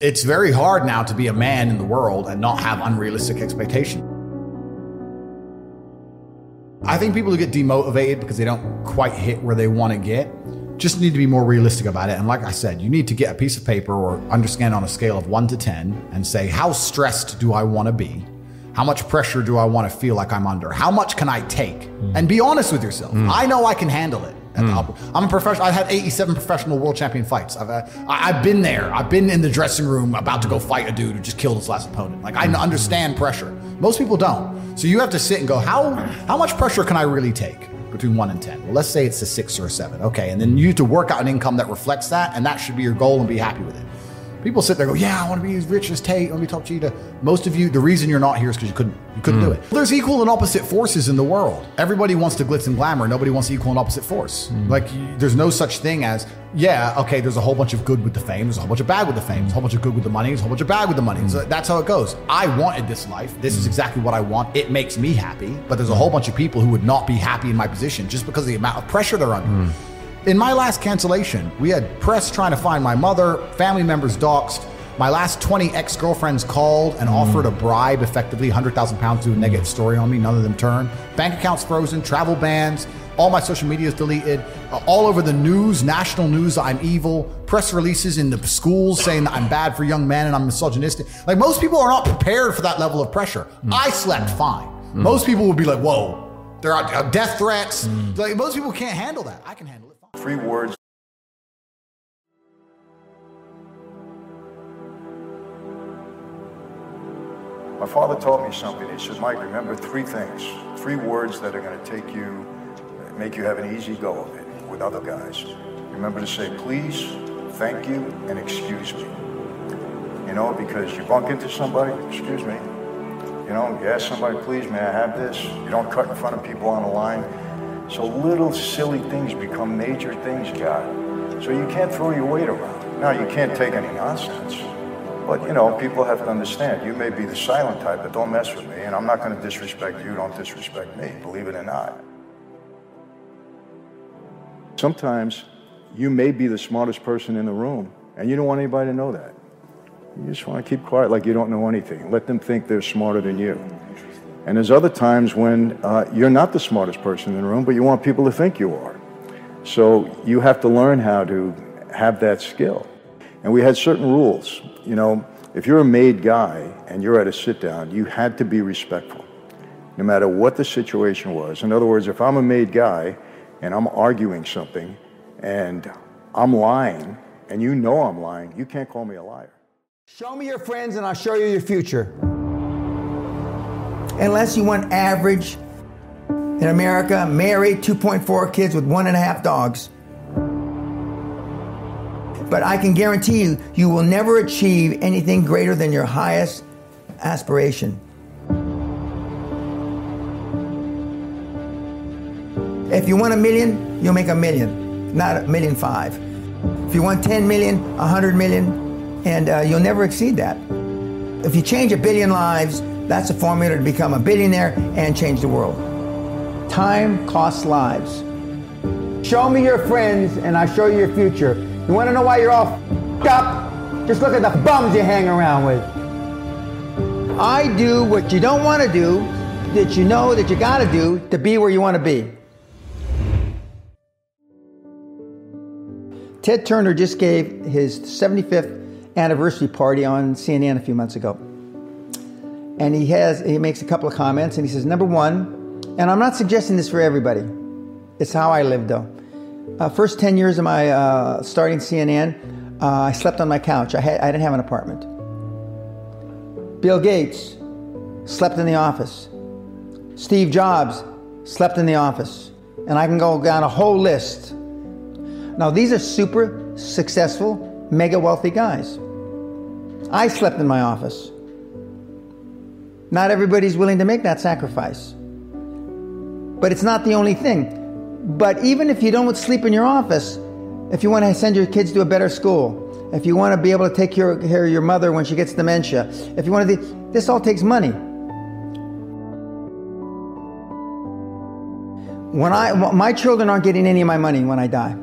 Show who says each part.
Speaker 1: It's very hard now to be a man in the world and not have unrealistic expectations. I think people who get demotivated because they don't quite hit where they want to get just need to be more realistic about it. And like I said, you need to get a piece of paper or understand on a scale of one to 10 and say, how stressed do I want to be? How much pressure do I want to feel like I'm under? How much can I take? Mm. And be honest with yourself. Mm. I know I can handle it. Mm. I'm a professional. I've had 87 professional world champion fights. I've uh, I've been there. I've been in the dressing room about to go fight a dude who just killed his last opponent. Like I hmm. understand pressure. Most people don't. So you have to sit and go, how how much pressure can I really take? between one and 10. Well, let's say it's a six or a seven. Okay. And then you have to work out an income that reflects that, and that should be your goal and be happy with it. People sit there and go, yeah, I want to be as rich as Tate. I want to be top cheetah. Most of you, the reason you're not here is because you couldn't, you couldn't mm. do it. There's equal and opposite forces in the world. Everybody wants to glitz and glamour. Nobody wants equal and opposite force. Mm. Like there's no such thing as, yeah, okay, there's a whole bunch of good with the fame. There's a whole bunch of bad with the fame. There's a whole bunch of good with the money. There's a whole bunch of bad with the money. Mm. So that's how it goes. I wanted this life. This is exactly what I want. It makes me happy. But there's a whole bunch of people who would not be happy in my position just because of the amount of pressure they're under. In my last cancellation, we had press trying to find my mother, family members doxxed. My last 20 ex girlfriends called and mm. offered a bribe, effectively 100,000 pounds, to do a negative story on me. None of them turned. Bank accounts frozen, travel bans, all my social media is deleted. Uh, all over the news, national news, I'm evil. Press releases in the schools saying that I'm bad for young men and I'm misogynistic. Like most people are not prepared for that level of pressure. Mm. I slept fine. Mm. Most people would be like, whoa, there are uh, death threats. Mm. Like most people can't handle that. I can handle it.
Speaker 2: Three words My father taught me something. He said, Mike, remember three things, three words that are going to take you, make you have an easy go of it with other guys. Remember to say please, thank you, and excuse me. You know, because you bump into somebody, excuse me. You know, you ask somebody, please, may I have this? You don't cut in front of people on the line. So little silly things become major things, God. So you can't throw your weight around. Now, you can't take any nonsense. But, you know, people have to understand, you may be the silent type, but don't mess with me, and I'm not going to disrespect you, don't disrespect me, believe it or not. Sometimes you may be the smartest person in the room, and you don't want anybody to know that. You just want to keep quiet like you don't know anything. Let them think they're smarter than you. And there's other times when uh, you're not the smartest person in the room, but you want people to think you are. So you have to learn how to have that skill. And we had certain rules. You know, if you're a made guy and you're at a sit down, you had to be respectful, no matter what the situation was. In other words, if I'm a made guy and I'm arguing something and I'm lying and you know I'm lying, you can't call me a liar.
Speaker 3: Show me your friends and I'll show you your future. Unless you want average in America, married, 2.4 kids with one and a half dogs. But I can guarantee you, you will never achieve anything greater than your highest aspiration. If you want a million, you'll make a million, not a million five. If you want 10 million, 100 million, and uh, you'll never exceed that. If you change a billion lives, that's a formula to become a billionaire and change the world. Time costs lives. Show me your friends, and I'll show you your future. You want to know why you're all up? Just look at the bums you hang around with. I do what you don't want to do, that you know that you got to do to be where you want to be. Ted Turner just gave his 75th anniversary party on CNN a few months ago. And he has he makes a couple of comments and he says number 1, and I'm not suggesting this for everybody. It's how I live though. Uh, first 10 years of my uh, starting CNN, uh, I slept on my couch. I, had, I didn't have an apartment. Bill Gates slept in the office. Steve Jobs slept in the office. And I can go down a whole list. Now, these are super successful, mega wealthy guys. I slept in my office. Not everybody's willing to make that sacrifice. But it's not the only thing. But even if you don't sleep in your office, if you want to send your kids to a better school, if you want to be able to take care of your mother when she gets dementia, if you want to, this all takes money. When I, my children aren't getting any of my money when I die.